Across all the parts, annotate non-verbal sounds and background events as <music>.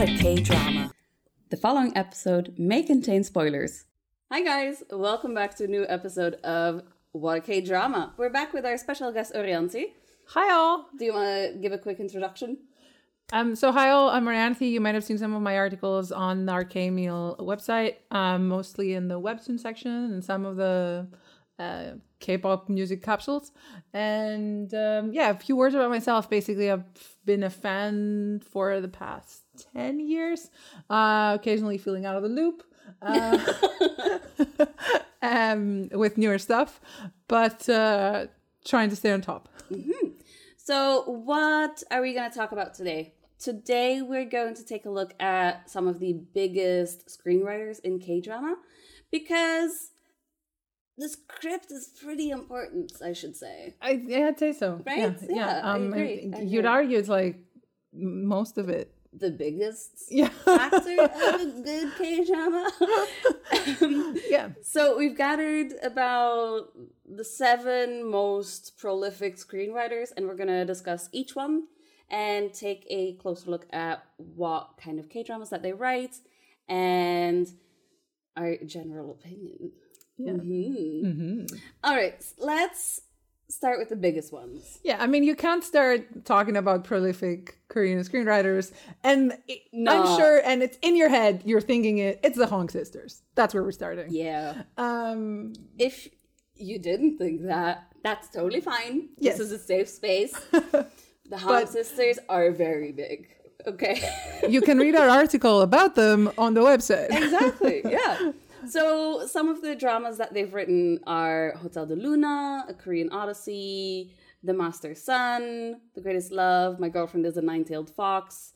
What a K drama. The following episode may contain spoilers. Hi, guys. Welcome back to a new episode of What a K drama. We're back with our special guest, Orianti. Hi all. Do you want to give a quick introduction? Um, so hi all, I'm Marianthe. You might have seen some of my articles on the Arcade Meal website, um, mostly in the webtoon section and some of the uh, K-pop music capsules. And um, yeah, a few words about myself. Basically, I've been a fan for the past ten years. Uh, occasionally feeling out of the loop. Uh, <laughs> um, with newer stuff, but uh, trying to stay on top. So, what are we going to talk about today? Today, we're going to take a look at some of the biggest screenwriters in K drama because the script is pretty important, I should say. I, yeah, I'd say so. Right? Yeah. Yeah, I Um, agree. I You'd argue it's like most of it. The biggest <laughs> Yeah. factor of a good K drama. <laughs> yeah. <laughs> So we've gathered about the seven most prolific screenwriters, and we're gonna discuss each one and take a closer look at what kind of K dramas that they write and our general opinion. Yeah. Mhm. hmm All right, let's start with the biggest ones. Yeah. I mean, you can't start talking about prolific Korean screenwriters, and it- No. I'm sure, and it's in your head, you're thinking it. It's the Hong sisters. That's where we're starting. Yeah. Um. If you didn't think that, that's totally fine. Yes. This is a safe space. <laughs> The Hong sisters are very big. Okay. you can read our article about them on the website. exactly. Yeah. <laughs> <laughs> So some of the dramas that they've written are Hotel de Luna, A Korean Odyssey, The Master's Son, The Greatest Love, My Girlfriend is a Nine-Tailed Fox,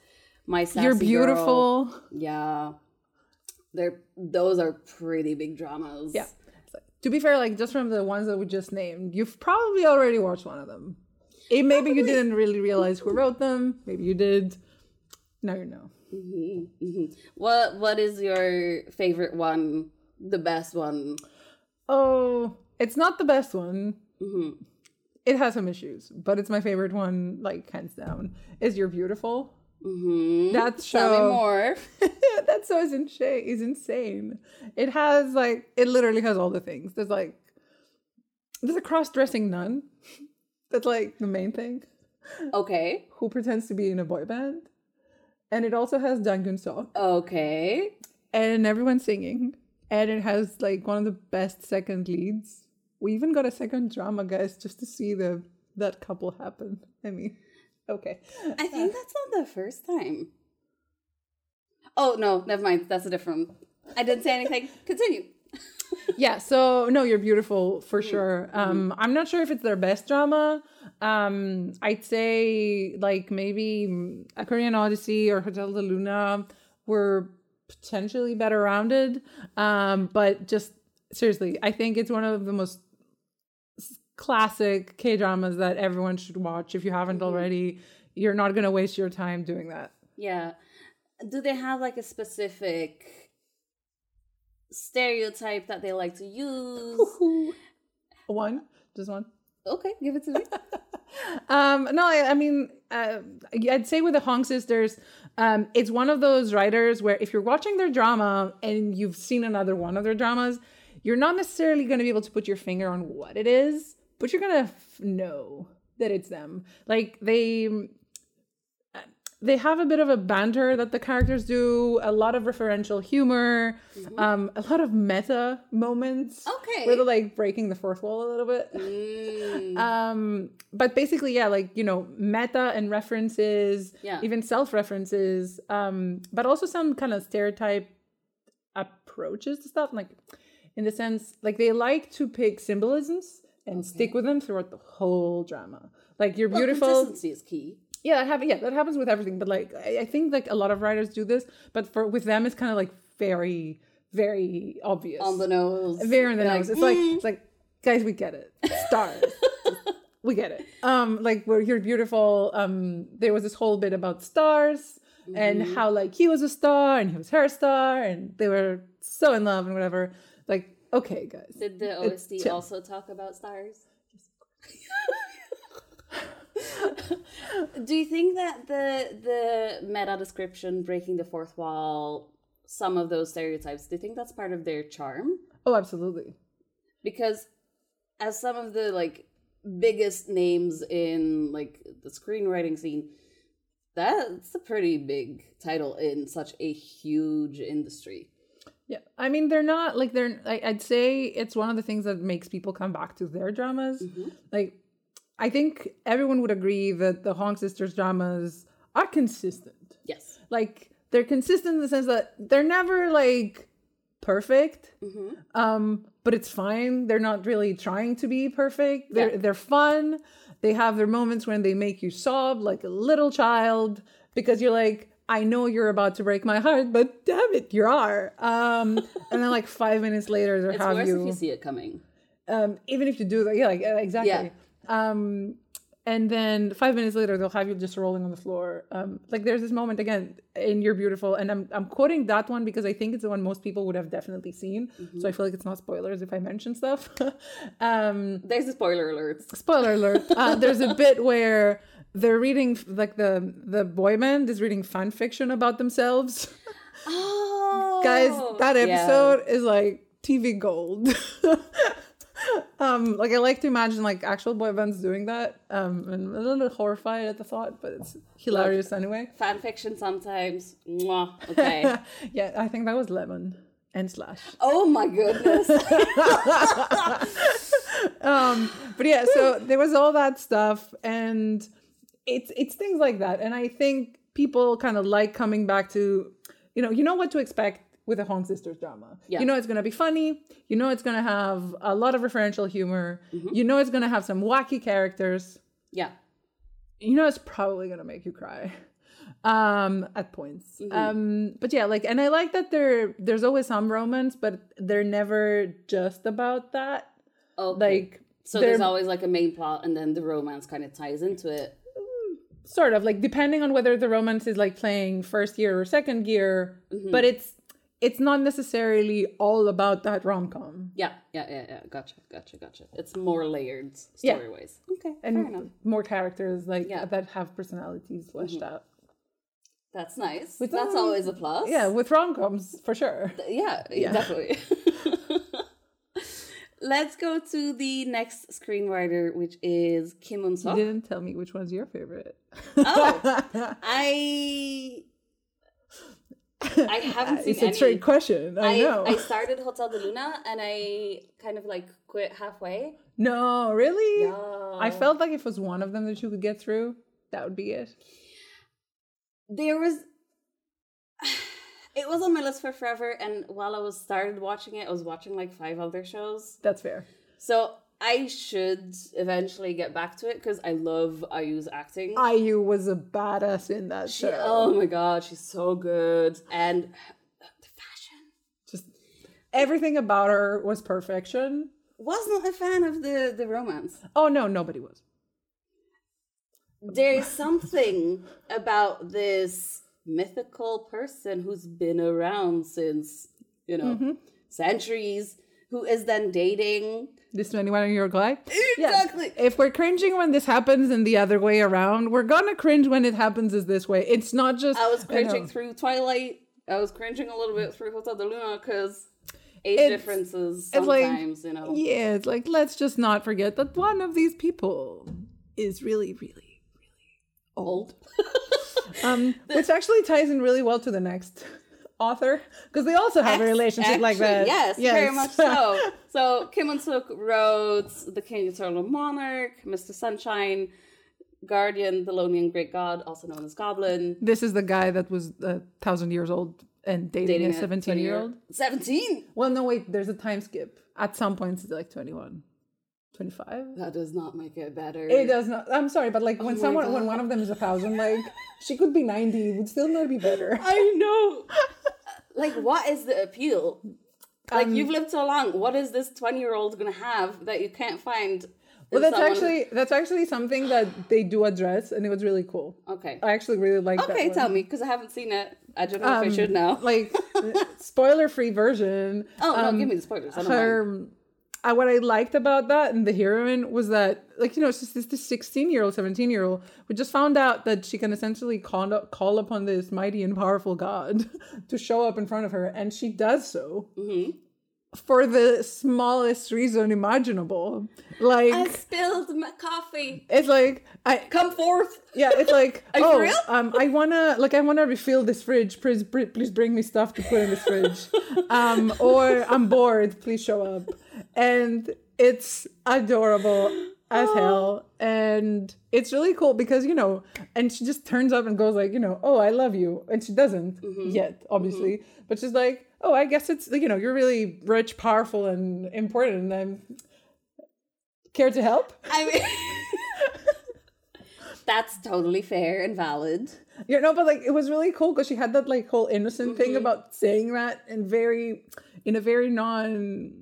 My Sassy You're Girl. beautiful. Yeah. They're those are pretty big dramas. Yeah. To be fair, like just from the ones that we just named, you've probably already watched one of them. Eh, maybe you didn't really realize who wrote them. Maybe you did. Now you know. Mhm, mhm. What what is your favorite one? The best one? Oh, it's not the best one. hmm It has some issues, but it's my favorite one, like hands down. Is You're Beautiful. hmm That Tell me show. more. <laughs> that show is insane. Is insane. It has like it literally has all the things. There's like there's a cross-dressing nun. <laughs> That's like the main thing. Okay. Who pretends to be in a boy band, and it also has Jang Keun-suk, Okay. and everyone's singing, and it has like one of the best second leads. We even got a second drama, guys, just to see the that couple happen. I mean, okay. I think that's not the first time. Oh no, never mind. That's a different. I didn't say anything. Continue. <laughs> yeah so no you're beautiful for sure um i'm not sure if it's their best drama um i'd say like maybe mm, a korean odyssey or hotel de luna were potentially better rounded. Um but just seriously i think it's one of the most classic k dramas that everyone should watch. If you haven't already you're not going to waste your time doing that. Yeah. Do they have like a specific stereotype that they like to use? one. Just one. Okay, give it to me. <laughs> um no i, I mean uh, i'd say with the hong sisters um it's one of those writers where if you're watching their drama and you've seen another one of their dramas you're not necessarily going to be able to put your finger on what it is but you're going to f- know that it's them. Like they they have a bit of a banter that the characters do a lot of referential humor um a lot of meta moments. Okay. where they're like breaking the fourth wall a little bit. Mm, <laughs> um but basically yeah like you know meta and references Yeah. even self references um but also some kind of stereotype approaches to stuff like in the sense like they like to pick symbolisms and stick with them throughout the whole drama. Like you're well, beautiful. Consistency is key. Yeah that happen, yeah that happens with everything but like I, I think like a lot of writers do this but for with them it's kind of like very very obvious On the nose. very on the nose. like, it's like "Mm." it's like guys, we get it. Stars. <laughs> we get it. Um, like where you're beautiful. Um, there was this whole bit about stars and Mm-hmm. how like he was a star and he was her star and they were so in love and whatever. Like, okay, guys. Did the OST also talk about stars? <laughs> <laughs> Do you think that the the meta description, breaking the fourth wall, some of those stereotypes, do you think that's part of their charm? Oh, absolutely. Because as some of the like biggest names in like the screenwriting scene, that's a pretty big title in such a huge industry. Yeah, I mean they're not like they're. I, I'd say it's one of the things that makes people come back to their dramas. Mm-hmm. Like, I think everyone would agree that the Hong sisters dramas are consistent. Yes. Like they're consistent in the sense that they're never like perfect, um, but it's fine. They're not really trying to be perfect. They're Yeah. they're fun. They have their moments when they make you sob like a little child because you're like, I know you're about to break my heart, but damn it, you are. Um, <laughs> and then like five minutes later, they It's have worse you, if you see it coming. um, even if you do that, yeah, like exactly. Um, and then five minutes later, they'll have you just rolling on the floor. Um, like there's this moment again in You're Beautiful, and I'm I'm quoting that one because I think it's the one most people would have definitely seen. So I feel like it's not spoilers if I mention stuff. <laughs> um, There's a spoiler alert. spoiler alert. <laughs> Uh, there's a bit where they're reading like the the boy band is reading fan fiction about themselves. <laughs> Oh, Guys, that yeah. episode is like TV gold. Um, like I like to imagine like actual boy bands doing that. Um, and a little bit horrified at the thought, but it's hilarious anyway. fan fiction sometimes. Mwah. Okay. <laughs> yeah, I think that was Lemon and Slash. oh my goodness. <laughs> um but yeah so there was all that stuff and it's it's things like that and i think people kind of like coming back to you know you know what to expect with a hong sisters drama Yeah. you know it's going to be funny you know it's going to have a lot of referential humor Mm-hmm. you know it's going to have some wacky characters yeah. you know it's probably going to make you cry um at points Mm-hmm. um but yeah like and i like that there there's always some romance but they're never just about that Okay. like so there's always like a main plot, and then the romance kind of ties into it. sort of like depending on whether the romance is like playing first year or second year but it's it's not necessarily all about that rom-com Yeah, yeah, yeah, yeah. Gotcha, gotcha, gotcha. It's more layered Yeah. story wise. Okay, and fair enough. more characters like Yeah. that have personalities mm-hmm. fleshed out That's nice. With That's all- always a plus. yeah with rom-coms for sure yeah, yeah, definitely. <laughs> Let's go to the next screenwriter, which is Kim Eun you didn't tell me which one's your favorite Oh, <laughs> I <laughs> I haven't seen it's a any. trick question i, I, know I <laughs> started Hotel de Luna and I kind of like quit halfway. no really Yeah. i felt like if it was one of them that you could get through that would be it there was <sighs> it was on my list for forever and while i was started watching it i was watching like five other shows that's fair so i should eventually get back to it because i love IU's acting IU was a badass in that she, show. oh my god she's so good and the fashion Just everything about her was perfection. was not a fan of the the romance Oh no, nobody was. there is something about this mythical person who's been around since you know Mm-hmm. centuries who is then dating This 21 year old guy. Exactly. If we're cringing when this happens and the other way around, we're gonna cringe when it happens is this way. It's not just I was cringing through Twilight. I was cringing a little bit through Hotel de Luna because age It's- differences it's like- sometimes, you know. Yeah, it's like let's just not forget that one of these people is really, really, really Old. <laughs> um which actually ties in really well to the next author because they also have a Ex- relationship like actually, that. Yes, very much so. <laughs> so Kim Eun Sook wrote The King Eternal Monarch, Mr. Sunshine, Guardian, The Lonely and Great God, also known as Goblin. this is the guy that was a thousand years old and dating, Dating a 17 year old. 17? Well, no, wait, there's a time skip. At some points, it's like 21, 25. That does not make it better. It does not. I'm sorry, but like oh when Oh my someone, when one of them is a thousand, like she could be 90, it would still not be better. I know. <laughs> like, what is the appeal? Like, Um, you've lived so long. What is this 20 year old going to have that you can't find? Well, that's someone- actually that's actually something that they do address, and it was really cool. Okay. I actually really like that. Okay, tell me, because I haven't seen it. I don't know if I Um, should now. Like <laughs> spoiler free version. oh, um, no, give me the spoilers. Don't mind. What I liked about that and the heroine was that, like, you know, just this, this 16 year old, 17 year old who just found out that she can essentially call, call upon this mighty and powerful God <laughs> to show up in front of her. And she does so mm-hmm. For the smallest reason imaginable. Like, I spilled my coffee. it's like, I, Come forth. yeah, it's like, <laughs> oh, um, I wanna like I wanna refill this fridge. Please, please bring me stuff to put in this fridge. <laughs> Um, or I'm bored. Please show up. And it's adorable as hell, and it's really cool because you know, and she just turns up and goes like, you know, oh, I love you, and she doesn't Mm-hmm. yet, obviously, but she's like, oh, I guess it's you know, you're really rich, powerful, and important, and I'm care to help. I mean, <laughs> that's totally fair and valid. You know, but like it was really cool because she had that like whole innocent thing Mm-hmm. about saying that and very in a very non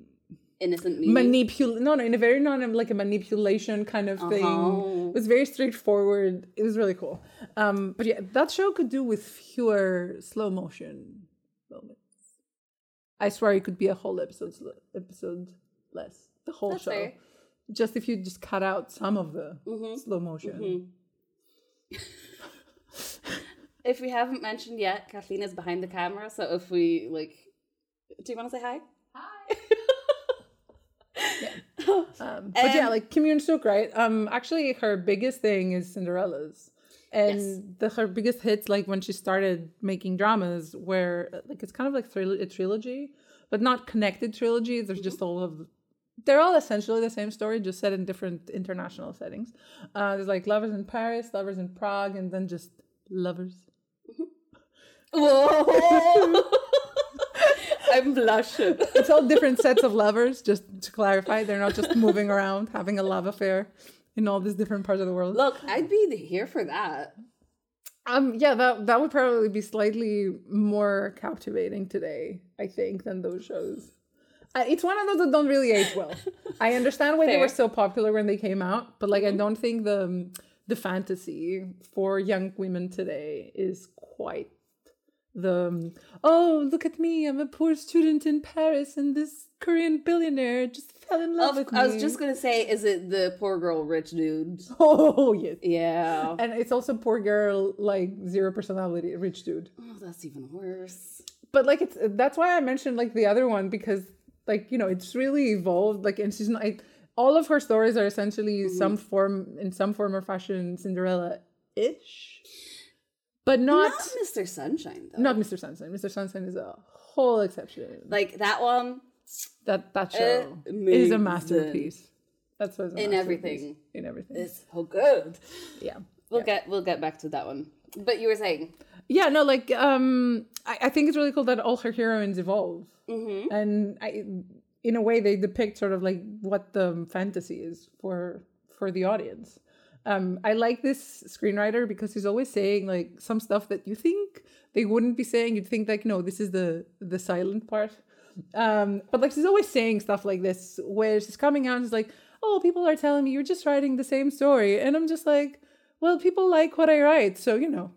Innocent manipul no no in a very non like a manipulation kind of thing. Uh-huh. It was very straightforward. It was really cool. Um, but yeah, that show could do with fewer slow motion. I swear it could be a whole episode sl- episode less. The whole That's show. fair. Just if you just cut out some of the Mm-hmm. slow motion. <laughs> If we haven't mentioned yet, Kathleen is behind the camera. So if we like, do you want to say hi? Hi. <laughs> Um, but yeah, like Kim Eun Sook, right? Um, actually, her biggest thing is Cinderella's, and Yes. the her biggest hits, like when she started making dramas, where like it's kind of like thril- a trilogy, but not connected trilogies. There's just all of they're all essentially the same story, just set in different international settings. Uh, there's like lovers in Paris, lovers in Prague, and then just lovers. <laughs> Whoa! I'm blushing. It's all different sets of lovers. Just to clarify, they're not just moving around having a love affair in all these different parts of the world. Look, I'd be here for that. Um, yeah, that that would probably be slightly more captivating today, I think, than those shows. Uh, it's one of those that don't really age well. I <laughs> understand why they were so popular when they came out, but like I don't think the the fantasy for young women today is quite the um, oh look at me, I'm a poor student in Paris, and this Korean billionaire just fell in love Of- with me. I was just gonna say, is it the poor girl, rich dude? <laughs> oh yes, Yeah. and it's also poor girl like zero personality, rich dude. Oh, that's even worse. but like it's that's why I mentioned like the other one because like you know it's really evolved like and she's not I, all of her stories are essentially some form in some form or fashion Cinderella ish, but not Not Mr. Sunshine though. not Mr. Sunshine. Mr. Sunshine is a whole exception. Like that one That that show is a masterpiece. That's what's a in everything. In everything. it's so good. yeah. We'll get we'll get back to that one. But you were saying, yeah no like um I, I think it's really cool that all her heroines evolve mm-hmm. and I, in a way they depict sort of like what the fantasy is for for the audience um i like this screenwriter because he's always saying like some stuff that you think they wouldn't be saying you'd think like no this is the the silent part um but like she's always saying stuff like this where she's coming out and she's like oh people are telling me you're just writing the same story and i'm just like well people like what i write so you know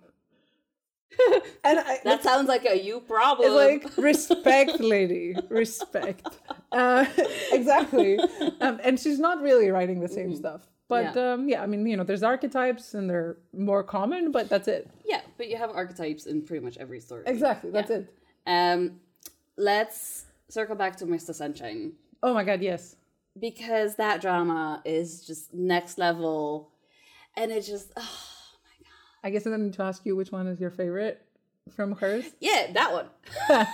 <laughs> and I, that sounds like a you problem. it's like respect, lady, respect. Uh, <laughs> exactly. Um, and she's not really writing the same stuff. But Yeah. um, yeah, I mean, you know, there's archetypes and they're more common, but that's it. yeah, but you have archetypes in pretty much every story. Exactly, that's it. Um, let's circle back to Mr. Sunshine Oh my god, yes. because that drama is just next level, and it just oh, my god. I guess I need to ask you which one is your favorite from hers. yeah, that one. <laughs>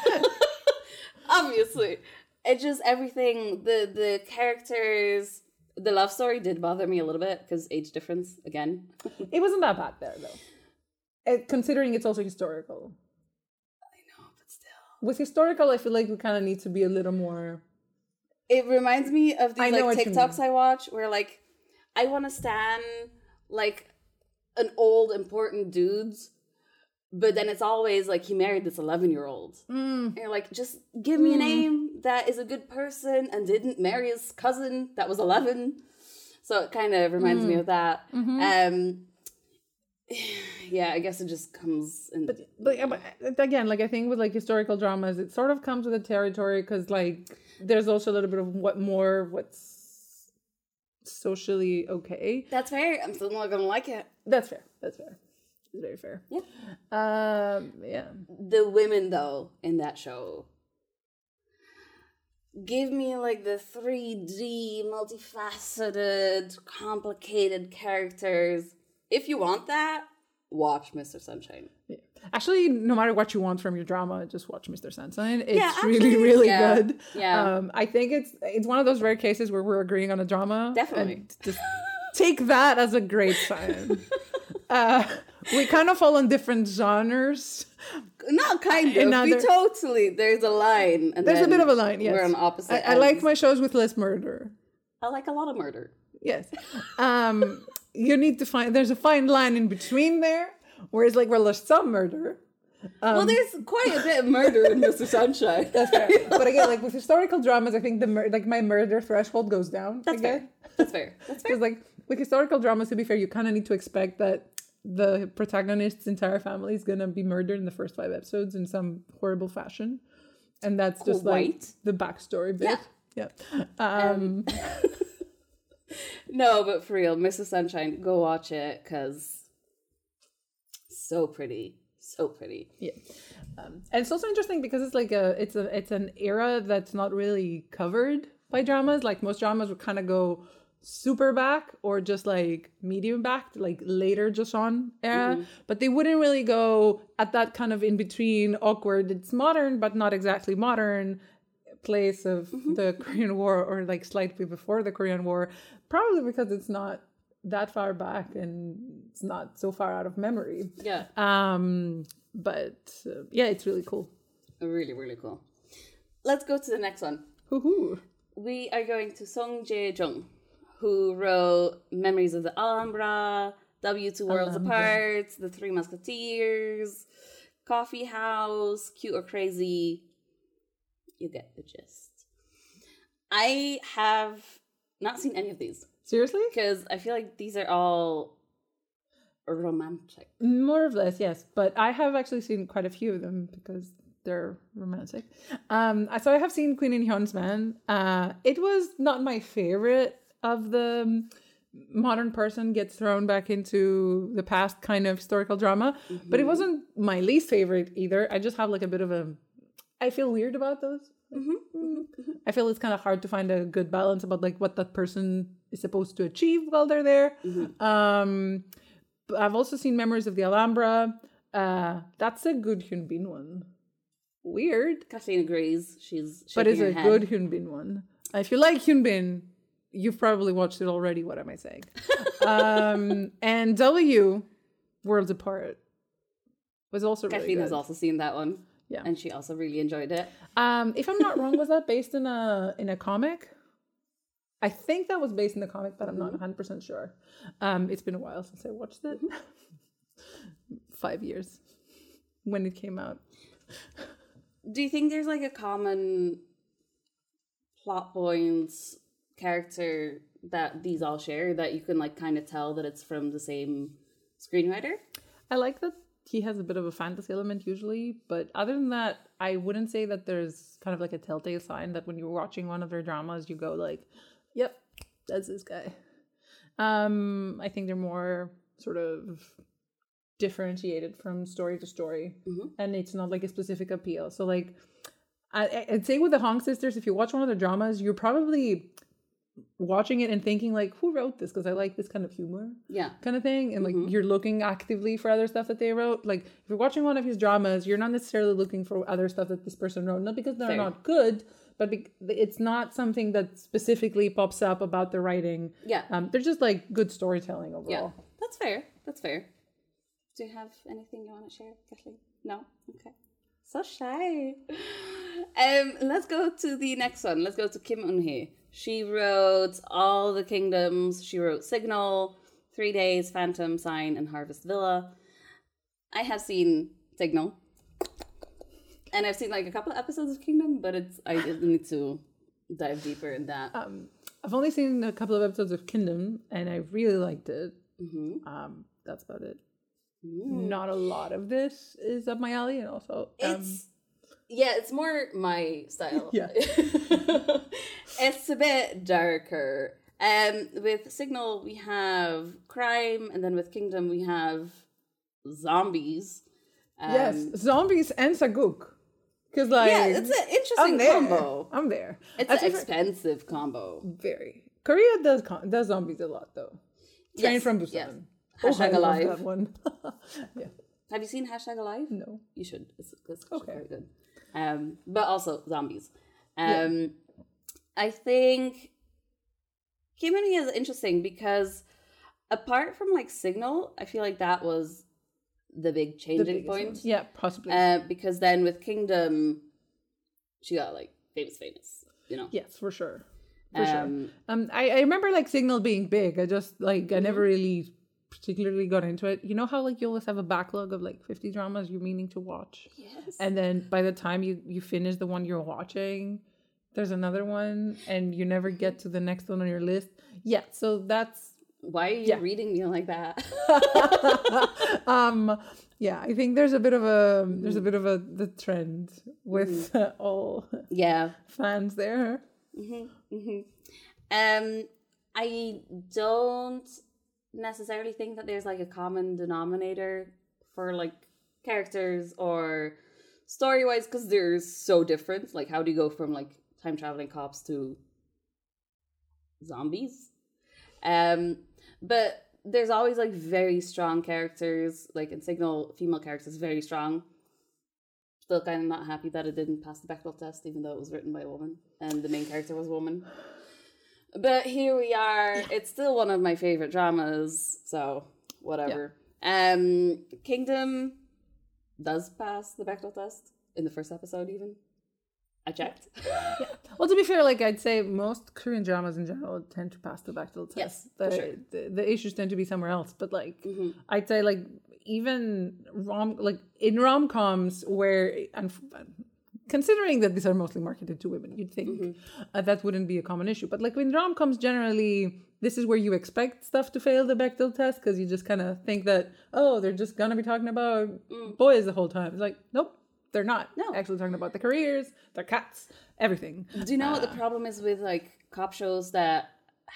<laughs> Obviously, it just everything the the characters. The love story did bother me a little bit because age difference again. <laughs> It wasn't that bad there though. It, considering it's also historical. I know, but still. With historical, I feel like we kind of need to be a little more. It reminds me of these like TikToks. I watch where like I want to stand like an old important dudes, but then it's always like he married this eleven year old. Mm, You're like, just give me a name that is a good person and didn't marry his cousin that was eleven. So it kind of reminds me of that. Mm-hmm. Um, <sighs> yeah, I guess it just comes in. But, but, but again, like I think with like historical dramas, it sort of comes with the territory because like there's also a little bit of what more what's socially okay. That's fair. I'm still not gonna like it. That's fair. That's fair. Very fair. Yeah. Um. Yeah. The women though in that show give me like the 3D, multifaceted, complicated characters. If you want that, watch Mr. Sunshine. Yeah. Actually, no matter what you want from your drama, just watch Mr. Sunshine. It's Yeah, really, actually, really yeah. good. Yeah. Um, I think it's it's one of those rare cases where we're agreeing on a drama. Definitely. Just take that as a great sign. <laughs> uh, we kind of fall in different genres. Not kind of. Another- We totally. There's a line. And There's a bit of a line. Yes. We're on opposite. I, I like my shows with less murder. I like a lot of murder. Yes. Um, you need to find. There's a fine line in between there. Whereas, like, where there's some murder, well, there's quite a bit of murder in Mr. Sunshine. That's fair. but again, like with historical dramas, I think the mur- like my murder threshold goes down. That's fair. That's fair. That's <laughs> fair. Because like with historical dramas, to be fair, you kind of need to expect that the protagonist's entire family is gonna be murdered in the first five episodes in some horrible fashion, and that's just like the backstory bit. Yeah. Um, <laughs> No, but for real, Mrs. Sunshine, go watch it because so pretty, so pretty. yeah. Um, and it's also interesting because it's like a it's a it's an era that's not really covered by dramas. Like most dramas would kind of go super back or just like medium back, like later Joseon era, but they wouldn't really go at that kind of in between awkward. It's modern, but not exactly modern place of the <laughs> Korean War or like slightly before the Korean War, probably because it's not that far back and it's not so far out of memory. Yeah, Um, but uh, yeah, it's really cool. really, really cool. Let's go to the next one. Hoo-hoo. We are going to Song Jae Jung, who wrote Memories of the Alhambra, W Two Worlds Apart, The Three Musketeers, Coffee House, Cute or Crazy. You get the gist. I have not seen any of these Seriously? because I feel like these are all romantic. More or less, yes. But I have actually seen quite a few of them because they're romantic. Um, so I have seen Queen In-hyun's Man. Uh, it was not my favorite of the um, modern person gets thrown back into the past kind of historical drama, but it wasn't my least favorite either. I just have like a bit of a. I feel weird about those. I feel it's kind of hard to find a good balance about like what that person is supposed to achieve while they're there. Um, but I've also seen Memories of the Alhambra. Uh, that's a good Hyun Bin one. Weird, Kathleen agrees. She's but it's a head. good Hyun Bin one. If you like Hyun Bin, you've probably watched it already. What am I saying? um, <laughs> and W, Worlds Apart, was also really Kathleen good. has also seen that one. Yeah. and she also really enjoyed it. Um, if I'm not wrong, was that <laughs> based in a in a comic? I think that was based in the comic, but I'm not 100 percent sure. Um, it's been a while since I watched it. <laughs> Five years when it came out. Do you think there's like a common plot points character that these all share that you can like kind of tell that it's from the same screenwriter? I like that he has a bit of a fantasy element usually, but other than that, I wouldn't say that there's kind of like a telltale sign that when you're watching one of their dramas, you go like, "Yep, that's this guy." Um, I think they're more sort of differentiated from story to story, and it's not like a specific appeal. So, like, I, I'd say with the Hong sisters, if you watch one of their dramas, you're probably watching it and thinking like, "Who wrote this?" Because I like this kind of humor Yeah. kind of thing and like you're looking actively for other stuff that they wrote like if you're watching one of his dramas you're not necessarily looking for other stuff that this person wrote not because they're Fair. not good but bec it's not something that specifically pops up about the writing Yeah. um they're just like good storytelling Yeah. overall That's fair. That's fair. Do you have anything you want to share, Kathleen? No? Okay. So shy. <laughs> Um, let's go to the next one. Let's go to Kim Eun-hee. She wrote All the Kingdoms. She wrote Signal, Three Days, Phantom, Sign, and Harvest Villa. I have seen Signal. And I've seen like a couple of episodes of Kingdom, but it's I need to dive deeper in that. um i've only seen a couple of episodes of kingdom and i really liked it hmm um that's about it not a lot of this is up my alley, and also um, It's yeah, it's more my style. Yeah. <laughs> it's a bit darker. Um, with Signal we have crime, and then with Kingdom we have zombies. Um, yes, zombies and sageuk, because like yeah, it's an I'm interesting there. combo. I'm there. It's an expensive combo. very Korea does does zombies a lot though. Train Yes, from Busan. yes. Oh, Hashtag I love alive. that one. <laughs> yeah. Have you seen hashtag alive? No. You should. It's, it's Okay. very good. Um, but also zombies. Um, I think Kim Eun-hee is interesting because apart from like Signal, I feel like that was the big The changing biggest point. one. Yeah, possibly. Uh, because then with Kingdom, she got like famous, famous. You know. yes, for sure. For sure. Um, Um, I, I remember like Signal being big. I just like I never really particularly got into it. You know how like you always have a backlog of like fifty dramas you're meaning to watch, yes. and then by the time you you finish the one you're watching, there's another one, and you never get to the next one on your list. Yeah, so that's Why are you yeah. reading me like that? <laughs> um yeah i think there's a bit of a there's a bit of a the trend with uh, <laughs> all yeah. fans there Um, I don't necessarily think that there's like a common denominator for like characters or story wise because they're so different. Like, how do you go from like time traveling cops to zombies? Um, but there's always like very strong characters. Like in Signal, female characters very strong. Still kind of not happy that it didn't pass the Bechdel test, even though it was written by a woman and the main character was a woman. But here we are. It's still one of my favorite dramas, so whatever. Um, Kingdom does pass the Bechdel test in the first episode, even. I checked. <laughs> yeah. well to be fair like i'd say most korean dramas in general tend to pass the Bechdel test Yes, the, for sure. the, the issues tend to be somewhere else but like Mhm. i'd say like even rom like in rom-coms where and considering that these are mostly marketed to women you'd think Mm-hmm. uh, that wouldn't be a common issue but like in rom-coms generally this is where you expect stuff to fail the Bechdel test because you just kind of think that oh they're just gonna be talking about boys the whole time it's like nope they're not Mm. No. actually talking about the careers their cats everything Do you know what the problem is with like cop shows that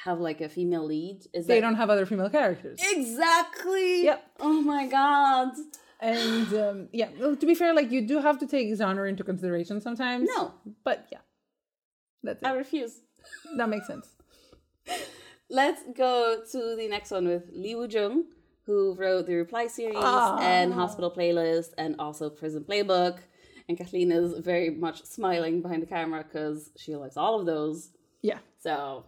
have like a female lead? Is they that don't have other female characters exactly? Yep. Oh my god. And um, yeah well, to be fair like you do have to take genre into consideration sometimes No, but yeah that's I refuse. that makes sense Let's go to the next one with Lee Woo Jung, who wrote the Reply series Ah. and Hospital Playlist and also Prison Playbook. And Kathleen is very much smiling behind the camera because she likes all of those. yeah So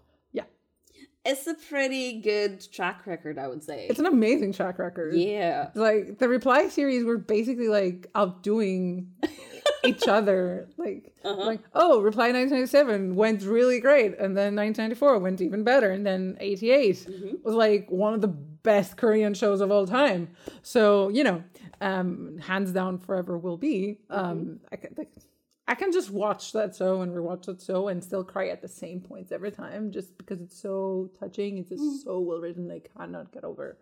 it's a pretty good track record, I would say. it's an amazing track record yeah. like the reply series were basically like outdoing <laughs> each other like Uh-huh. like oh reply 1997 went really great and then 1994 went even better and then 88 Mm-hmm. was like one of the best korean shows of all time so you know um hands down forever will be Mm-hmm. um I, can, like, I can just watch that show and rewatch that show and still cry at the same points every time just because it's so touching it's just Mm. so well written i cannot get over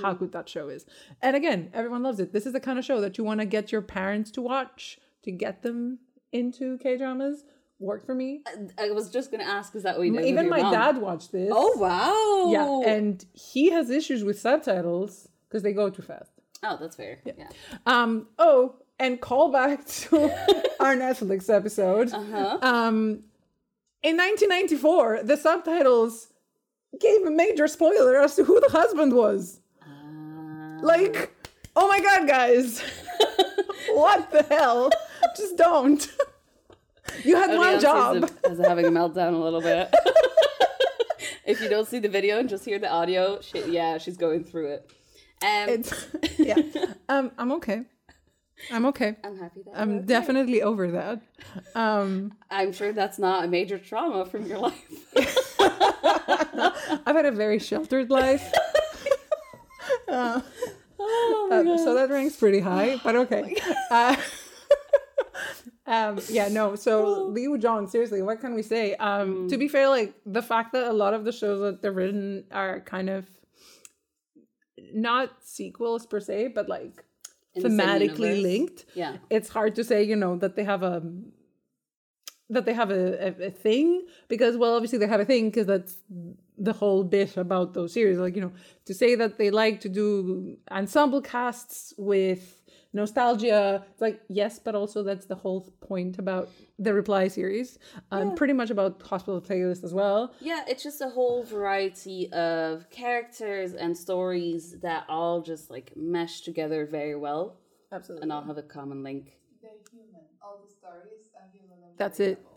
how good that show is and again everyone loves it this is the kind of show that you want to get your parents to watch to get them into K dramas worked for me. I was just going to ask, is that what you did? Even my mom? dad watched this. Oh, wow. yeah, and he has issues with subtitles because they go too fast. oh, that's fair. Yeah. Um. Oh, and call back <laughs> to <laughs> our Netflix episode. Uh-huh. Um, in 1994, the subtitles gave a major spoiler as to who the husband was. Uh, Like, oh my god, guys, <laughs> what the hell? Just don't. You had one job. Is, is having a meltdown a little bit. if you don't see the video and just hear the audio, shit, yeah, she's going through it. Um, It's yeah. Um, I'm okay. I'm okay. I'm happy that I'm okay. definitely over that. Um, <laughs> I'm sure that's not a major trauma from your life. <laughs> I've had a very sheltered life. <laughs> Uh, oh my uh, so that ranks pretty high, but okay. Uh, um, yeah, no. So Lee Woo Jung, seriously, what can we say? Um, To be fair, like the fact that a lot of the shows that they're written are kind of not sequels per se, but like In the same thematically linked. Yeah. It's hard to say, you know, that they have a that they have a, a, a thing because well obviously they have a thing because that's the whole bit about those series like you know to say that they like to do ensemble casts with nostalgia it's like yes but also that's the whole point about the reply series um pretty much about hospital playlist as well Yeah, it's just a whole variety of characters and stories that all just like mesh together very well absolutely and all have a common link. They're human. All the stories are human. and That's it. relatable.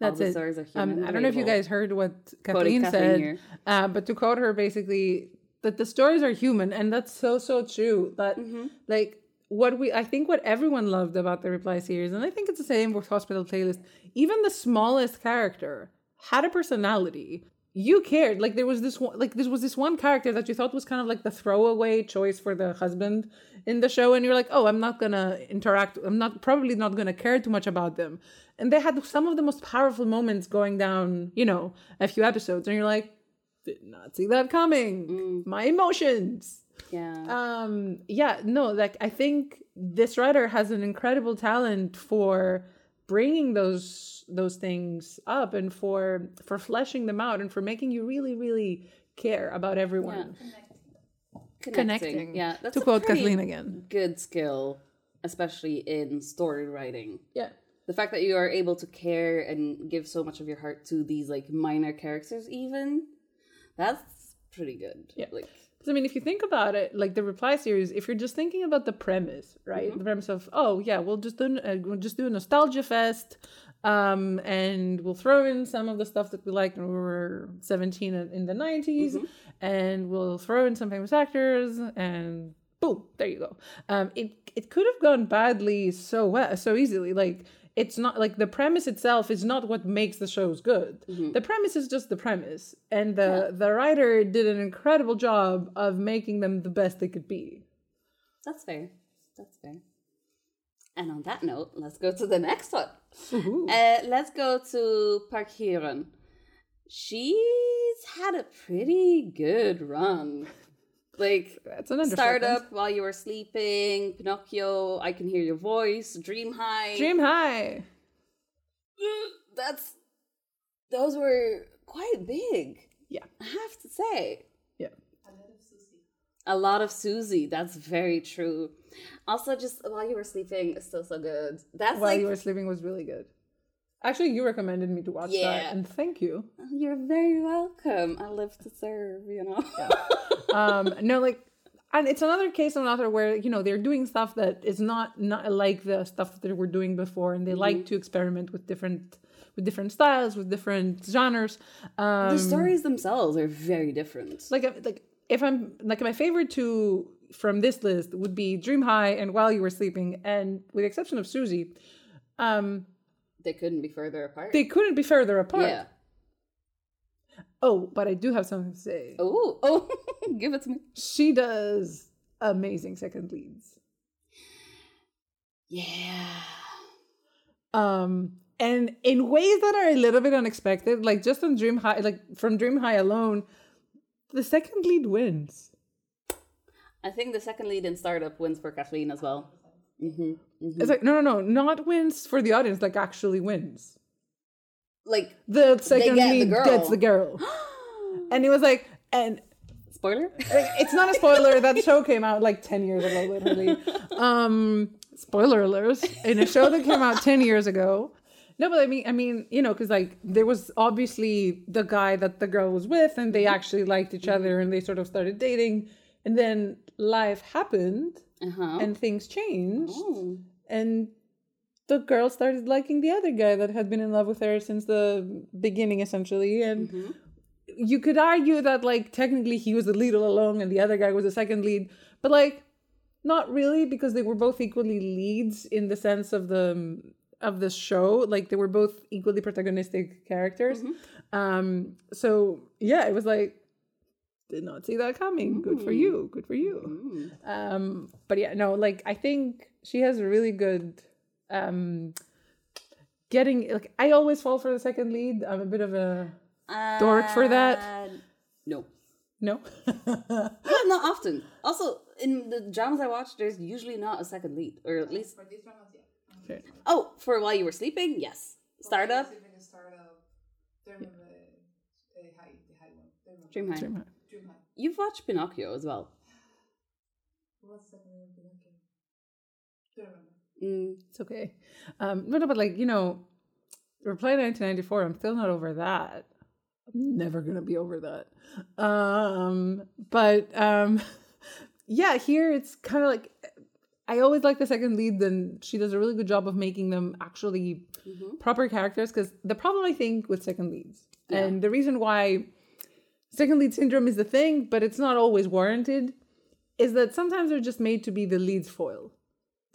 that's the it stories are um, i don't know if you guys heard what kathleen, Kathleen said uh, but to quote her basically that the stories are human and that's so so true that Mm-hmm. like what we i think what everyone loved about the reply series and i think it's the same with hospital playlist even the smallest character had a personality. You cared. Like there was this one like there was this one character that you thought was kind of like the throwaway choice for the husband in the show and you're like oh i'm not gonna interact i'm not probably not gonna care too much about them. And they had some of the most powerful moments going down you know a few episodes and you're like did not see that coming. Mm. My emotions Yeah. um yeah no like i think this writer has an incredible talent for bringing those those things up and for for fleshing them out and for making you really really care about everyone connecting, Yeah. That's to a quote kathleen again Good skill, especially in story writing. yeah The fact that you are able to care and give so much of your heart to these like minor characters, even that's pretty good. Yeah. Like, 'Cause, I mean, if you think about it, like the reply series, if you're just thinking about the premise, right? Mm-hmm. The premise of, oh yeah, we'll just do uh, we'll just do a nostalgia fest, um, and we'll throw in some of the stuff that we liked when we were 17 in the 90s, Mm-hmm. and we'll throw in some famous actors, and boom, there you go. Um, it it could have gone badly so well, so easily. Like it's not like the premise itself is not what makes the shows good. The premise is just the premise, and the the writer did an incredible job of making them the best they could be. that's fair. That's fair. And on that note, let's go to the next one. Uh, let's go to Park Hye-ryun. She's had a pretty good run. <laughs> Like That's an startup while you were sleeping, Pinocchio, I can hear your voice, Dream High. Dream High. <gasps> That's those were quite big. Yeah, I have to say. yeah. A lot of Suzy. A lot of Suzy. That's very true. Also, just while you were sleeping, it's still so good. That's While like you were sleeping was really good. Actually, you recommended me to watch Yeah. that, and thank you. Oh, you're very welcome. I live to serve. You know. <laughs> um no like and it's another case of an author where you know they're doing stuff that is not not like the stuff that they were doing before and they like to experiment with different with different styles with different genres um the stories themselves are very different. like like if i'm like my favorite two from this list would be dream high and while you were sleeping and with the exception of suzy um They couldn't be further apart. they couldn't be further apart yeah. Oh but i do have something to say Oh, <laughs> oh, give it to me. she does amazing second leads Yeah. um and in ways that are a little bit unexpected like just on dream high like from dream high alone the second lead wins I think the second lead in startup wins for Kathleen as well. hmm it's like no no no not wins for the audience like actually wins Like, the second get the lead girl. gets the girl <gasps> and it was like and spoiler? like, it's not a spoiler that show came out like 10 years ago literally um spoiler alert. in a show that came out 10 years ago no but i mean i mean you know because like there was obviously the guy that the girl was with and they actually liked each other and they sort of started dating and then life happened Uh huh. and things changed Oh. and the girl started liking the other guy that had been in love with her since the beginning essentially and Mm-hmm. you could argue that like technically he was the lead all along and the other guy was the second lead but like not really because they were both equally leads in the sense of the of the show. Like they were both equally protagonistic characters. Um so yeah it was like did not see that coming. Good for you. Good for you. Um but yeah no like i think she has a really good um getting like i always fall for the second lead i'm a bit of a Dork for that? Uh, No. No. <laughs> Yeah, not often. Also, in the dramas I watch, there's usually not a second lead, or at least. For these dramas, yeah. Okay. Oh, for while you were sleeping, yes. Startup, Startup. Dream of the, the high, the high one. Dream High. Dream High. You've watched Pinocchio as well. What's the second one? Pinocchio? Mm, It's okay. Um, no, no, but like you know, Reply 1994. I'm still not over that. I'm never gonna be over that. Um, but um, <laughs> yeah, here it's kind of like I always like the second lead. Then she does a really good job of making them actually mhm. proper characters. Because the problem I think with second leads, Yeah. and the reason why second lead syndrome is the thing, but it's not always warranted, is that sometimes they're just made to be the lead's foil.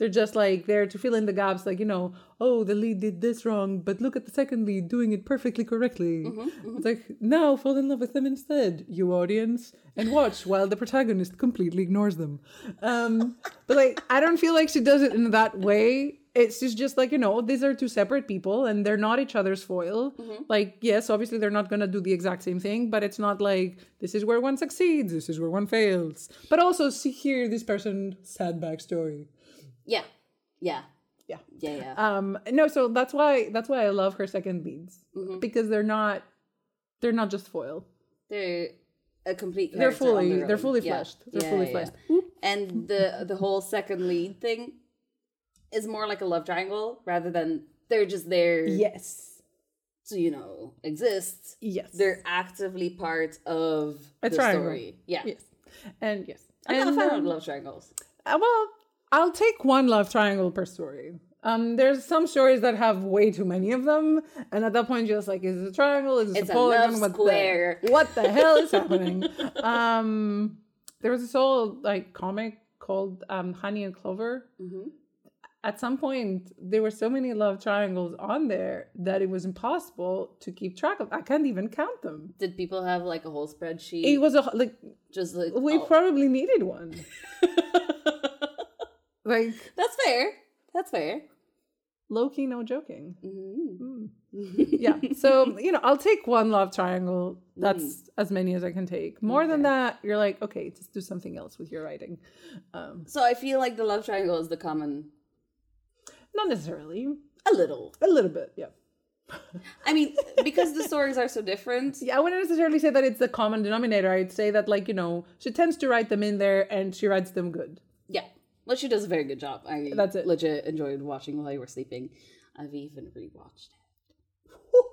They're just like there to fill in the gaps, like, you know, oh, the lead did this wrong, but look at the second lead doing it perfectly correctly. Mm-hmm, it's mm-hmm. like, now fall in love with them instead, you audience, and watch <laughs> while the protagonist completely ignores them. Um, but like, I don't feel like she does it in that way. It's just, just like, you know, these are two separate people and they're not each other's foil. Mm-hmm. Like, yes, obviously they're not going to do the exact same thing, but it's not like this is where one succeeds, this is where one fails. But also see here this person sad backstory. Yeah. Yeah. Yeah. Yeah, yeah. Um no, so that's why that's why I love her second leads Mm-hmm. because they're not they're not just foil. they're a complete They're fully they're fully Yeah. fleshed. They're Yeah, fully yeah, fleshed. And the the whole second lead thing is more like a love triangle rather than they're just there Yes. to, you know, exist. Yes. They're actively part of A the triangle. story. Yeah. yes. And yes. I'm and, not a fan um, of love triangles. uh, well, I'll take one love triangle per story. Um, there's some stories that have way too many of them, and at that point, you're just like, is it a triangle? Is it a polygon? what square. The, what the hell is <laughs> happening? Um, there was this whole like comic called um, Honey and Clover. hmm At some point, there were so many love triangles on there that it was impossible to keep track of. I can't even count them. Did people have like a whole spreadsheet? It was a like just like we oh. probably needed one. <laughs> Like That's fair. That's fair. low key, no joking. Mhm. <laughs> yeah so you know i'll take one love triangle that's as many as i can take more than that you're like okay just do something else with your writing um So I feel like the love triangle is the common not necessarily a little. a little bit yeah <laughs> I mean, because the stories are so different. yeah i wouldn't necessarily say that it's the common denominator i'd say that like you know she tends to write them in there and she writes them good Well, she does a very good job. I That's it. legit enjoyed watching while you were sleeping. I've even rewatched it.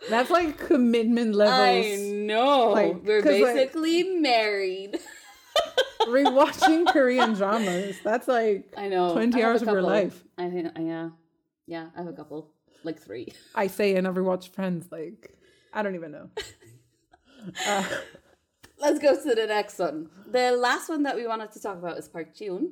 <laughs> that's like commitment levels. I know. Like, we're 'cause, like- basically married. <laughs> rewatching korean dramas that's like I know. 20 I hours of your life. I think, yeah. Yeah, I have a couple. Like three. i say and i've rewatched friends like i don't even know <laughs> uh, Let's go to the next one. The last one that we wanted to talk about is Park Ji-eun,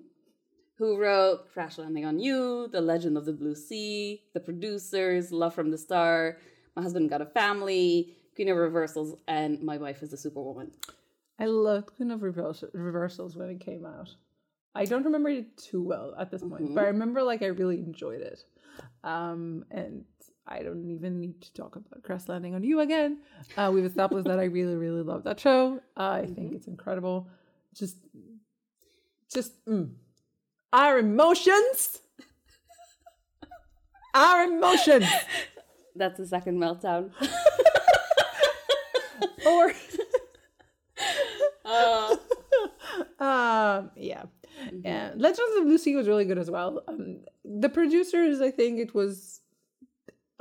who wrote Crash Landing on You, The Legend of the Blue Sea, The Producers, Love from the Star, My Husband Got a Family, Queen of Reversals, and My Wife is a Superwoman. I loved Queen of Revers- Reversals when it came out. I don't remember it too well at this point, but I remember like I really enjoyed it. Um, and I don't even need to talk about Crash Landing on You again. Uh, we've established that I really, really love that show. Uh, I think it's incredible. Just, just mm. our emotions, our emotions. That's the second meltdown. <laughs> Or Uh, <laughs> um, yeah. Yeah. Legends of Lucy was really good as well. Um, the producers, I think it was.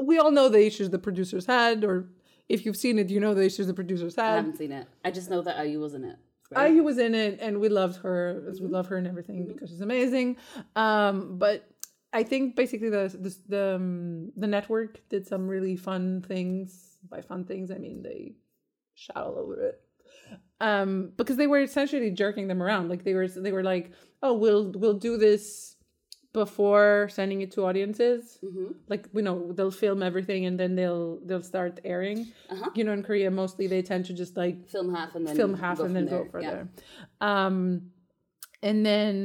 We all know the issues the producers had, or if you've seen it, you know the issues the producers had. I haven't seen it. I just know that IU was in it. I was in it, and we loved her, as we love her and everything because she's amazing. Um, but I think basically the the the, um, the network did some really fun things. By fun things, I mean they shot all over it um because they were essentially jerking them around like they were they were like oh we'll we'll do this before sending it to audiences hmm like you know they'll film everything and then they'll they'll start airing Uh-huh. you know in korea mostly they tend to just like Film half and then film half and then there. go Yeah. further um and then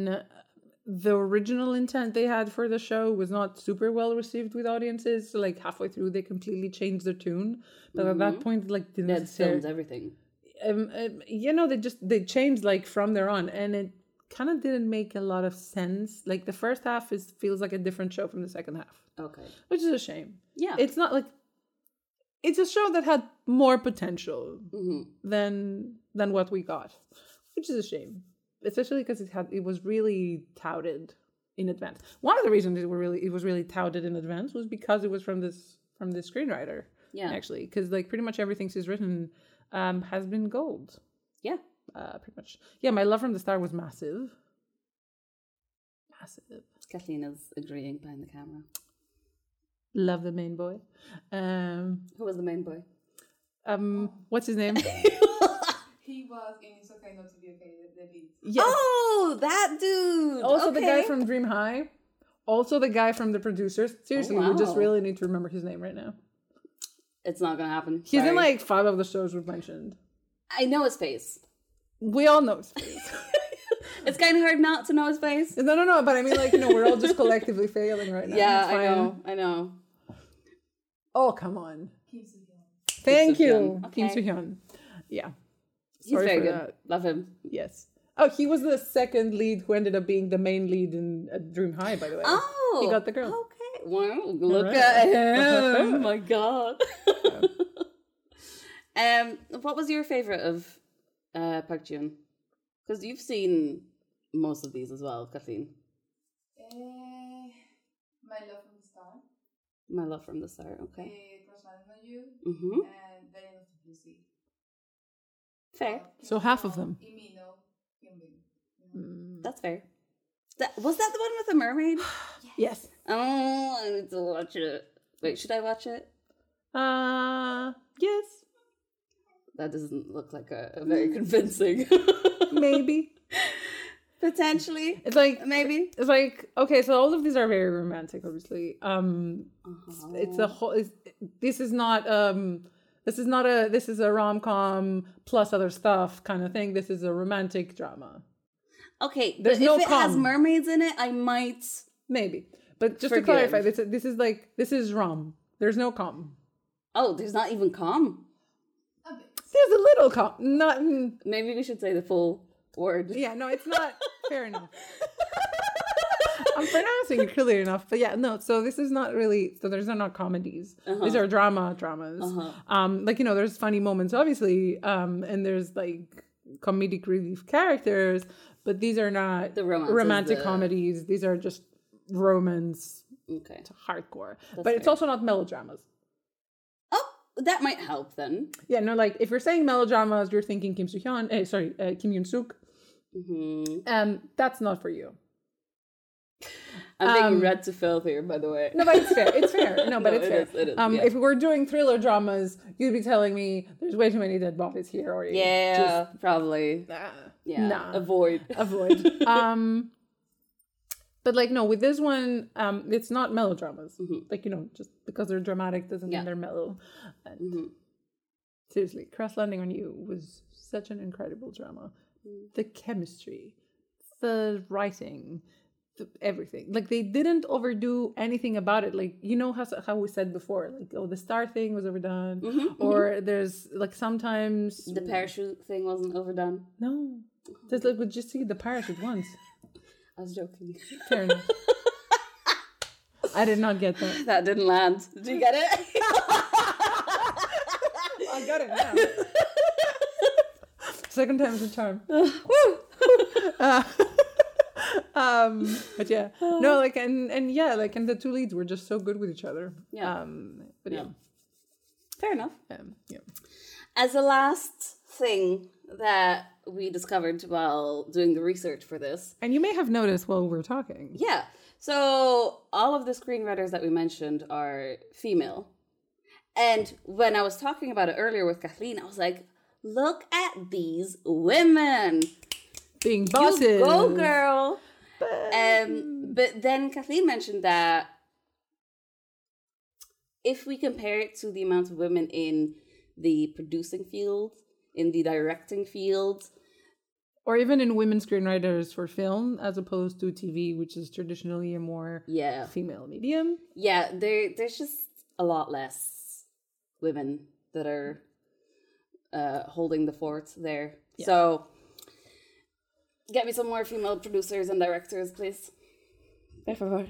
the original intent they had for the show was not super well received with audiences so like halfway through they completely changed their tune but at that point like didn't That films everything. um, um, you know, they just they changed like from there on, and it kind of didn't make a lot of sense. Like the first half is feels like a different show from the second half, Okay. which is a shame. Yeah. It's not like it's a show that had more potential hmm than than what we got, which is a shame, especially because it had it was really touted in advance. One of the reasons it were really it was really touted in advance was because it was from this from this screenwriter Yeah. actually because like pretty much everything she's written um has been gold Yeah. Uh pretty much. Yeah my love from the star was massive. Massive. Kathleen is agreeing behind the camera. love the main boy. Um Who was the main boy? um what's his name? <laughs> He was in It's Okay Not to Be Okay, the, the lead. yes Oh, that dude. also the guy from dream high. Also the guy from the producers. Seriously we just really need to remember his name right now. It's not gonna happen. he's in like five of the shows we've mentioned. I know his face. We all know his face <laughs> It's kind of hard not to know his face. no no no but i mean like you know we're all just collectively failing right now Yeah, I know. I know. oh come on Kim Soo Hyun. Thank Soo-hyun. you, Okay. Kim Soo Hyun. Yeah. He's Sorry very for good. that. Love him. Yes. Oh, he was the second lead who ended up being the main lead in uh, Dream High, by the way. Oh, He got the girl. Okay. Wow. Look right. at him. <laughs> oh my god. <laughs> um, what was your favorite of uh, Park Ji-eun? Because you've seen most of these as well, Kathleen. Eh, My Love from the Star. My love from the star. Okay. Crash Landing on You. Mm-hmm. And The End of the Blue Fair. Uh, So half of them. Lee Min-ho, Hyunbin. Mm. That's fair. That was that the one with the mermaid? <sighs> Yes. Oh, I need to watch it. Wait, should I watch it? Uh, yes. That doesn't look like a, a very convincing. <laughs> Maybe. Potentially, It's like, maybe. it's like, okay, so all of these are very romantic, obviously. Um, Uh-huh. it's a whole, it's, this is not, um, this is not a, this is a rom-com plus other stuff kind of thing. This is a romantic drama. Okay, There's but no if it has mermaids in it, I might. Maybe. But just Forgive. to clarify, this is, this is like, this is rom. There's no com. Oh, there's not even com. There's a little com. Not, mm, Maybe we should say the full word. yeah, no, it's not <laughs> fair enough. I'm pronouncing it clearly enough, but yeah, no. So this is not really. So there's not comedies. These are drama dramas. Uh-huh. Um, like you know, there's funny moments, obviously, um, and there's like comedic relief characters, but these are not The romance romantic the- comedies. These are just romance Okay. hardcore. That's but it's also not melodramas. That might help then. Yeah, no, like if you're saying melodramas, you're thinking Kim Soo Hyun. Eh, sorry, uh, Kim Eun Sook. hmm Um, that's not for you. I'm being Um, read to filth here, by the way. No, but it's fair. It's fair. No, <laughs> but No, it's it fair. is, it is, um, yeah. If we were doing thriller dramas, you'd be telling me there's way too many dead bodies here, or yeah, probably. just, ah, Yeah. nah. Avoid. avoid. <laughs> um, but like no, with this one, um, it's not melodramas. Like you know, just because they're dramatic doesn't Mm-hmm. Yeah. mean they're mellow. And Mhm. seriously, Crash Landing on You was such an incredible drama. Mm. The chemistry, the writing, the, everything. Like they didn't overdo anything about it. Like you know how how we said before, like oh the star thing was overdone, Mhm, or there's like sometimes The parachute thing wasn't overdone. no. just like we just see the parachute once. I was joking. Fair enough. I did not get that. that didn't land. Did you get it? I got it now. Second time's a charm. <laughs> Uh, <laughs> um, but yeah, no, like and and yeah, like and the two leads were just so good with each other. Yeah. Um, but yeah, Fair enough. um, yeah. As a last thing that we discovered while doing the research for this, And you may have noticed while we're talking. yeah. So all of the screenwriters that we mentioned are female. And when I was talking about it earlier with Kathleen, I was like, look at these women. Being bosses. You go, girl. Um, but then Kathleen mentioned that if we compare it to the amount of women in the producing field, in the directing field, Or even in women screenwriters for film, as opposed to TV, which is traditionally a more yeah, female medium. yeah, there there's just a lot less women that are uh, holding the fort there. So get me some more female producers and directors, please. Por favor.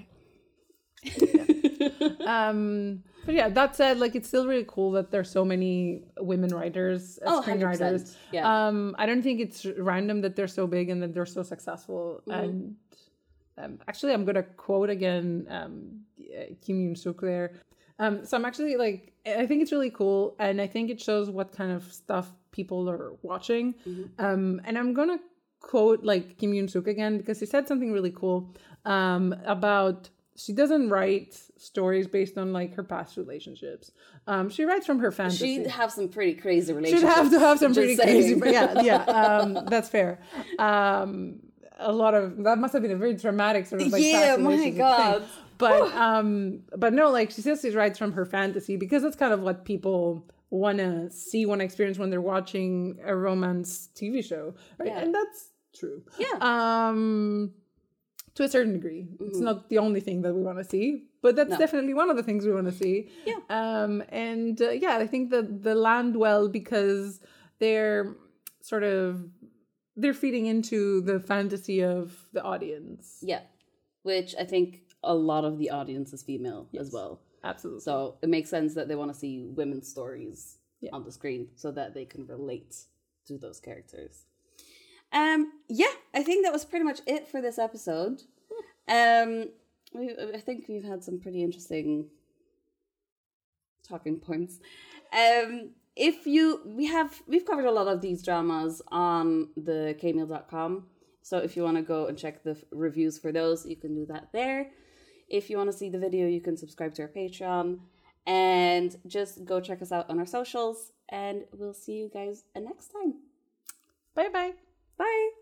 <laughs> Um, but yeah, that said, like it's still really cool that there's so many women writers, as Oh, screenwriters. 100%, yeah. Um, I don't think it's random that they're so big and that they're so successful. Mm-hmm. And um, actually, I'm gonna quote again um, uh, Kim Eun Sook there. Um, so I'm actually like, I think it's really cool, and I think it shows what kind of stuff people are watching. Mm-hmm. Um, and I'm gonna quote like Kim Eun Sook again because he said something really cool um, about she doesn't write stories based on like her past relationships. Um, she writes from her fantasy. She'd have some pretty crazy relationships. She'd have to have some pretty crazy, saying. but yeah, <laughs> yeah, um, that's fair. Um, a lot of that must have been a very dramatic sort of like Yeah, my God. thing. But um, but no, like she says, she writes from her fantasy because that's kind of what people want to see, want to experience when they're watching a romance TV show, right? Yeah. And that's true. Yeah. Um, to a certain degree, it's not the only thing that we want to see, but that's No. definitely one of the things we want to see. Yeah. Um, and uh, yeah, I think that the land well because they're sort of they're feeding into the fantasy of the audience. Yeah. Which I think a lot of the audience is female as well. Absolutely. So it makes sense that they want to see women's stories Yeah. on the screen so that they can relate to those characters. Um, yeah, I think that was pretty much it for this episode. Um, we, I think we've had some pretty interesting talking points. Um, if you we have we've covered a lot of these dramas on the kmeal.com. So if you want to go and check the reviews for those, you can do that there. If you want to see the video, you can subscribe to our Patreon and just go check us out on our socials. And we'll see you guys next time. bye bye. Bye.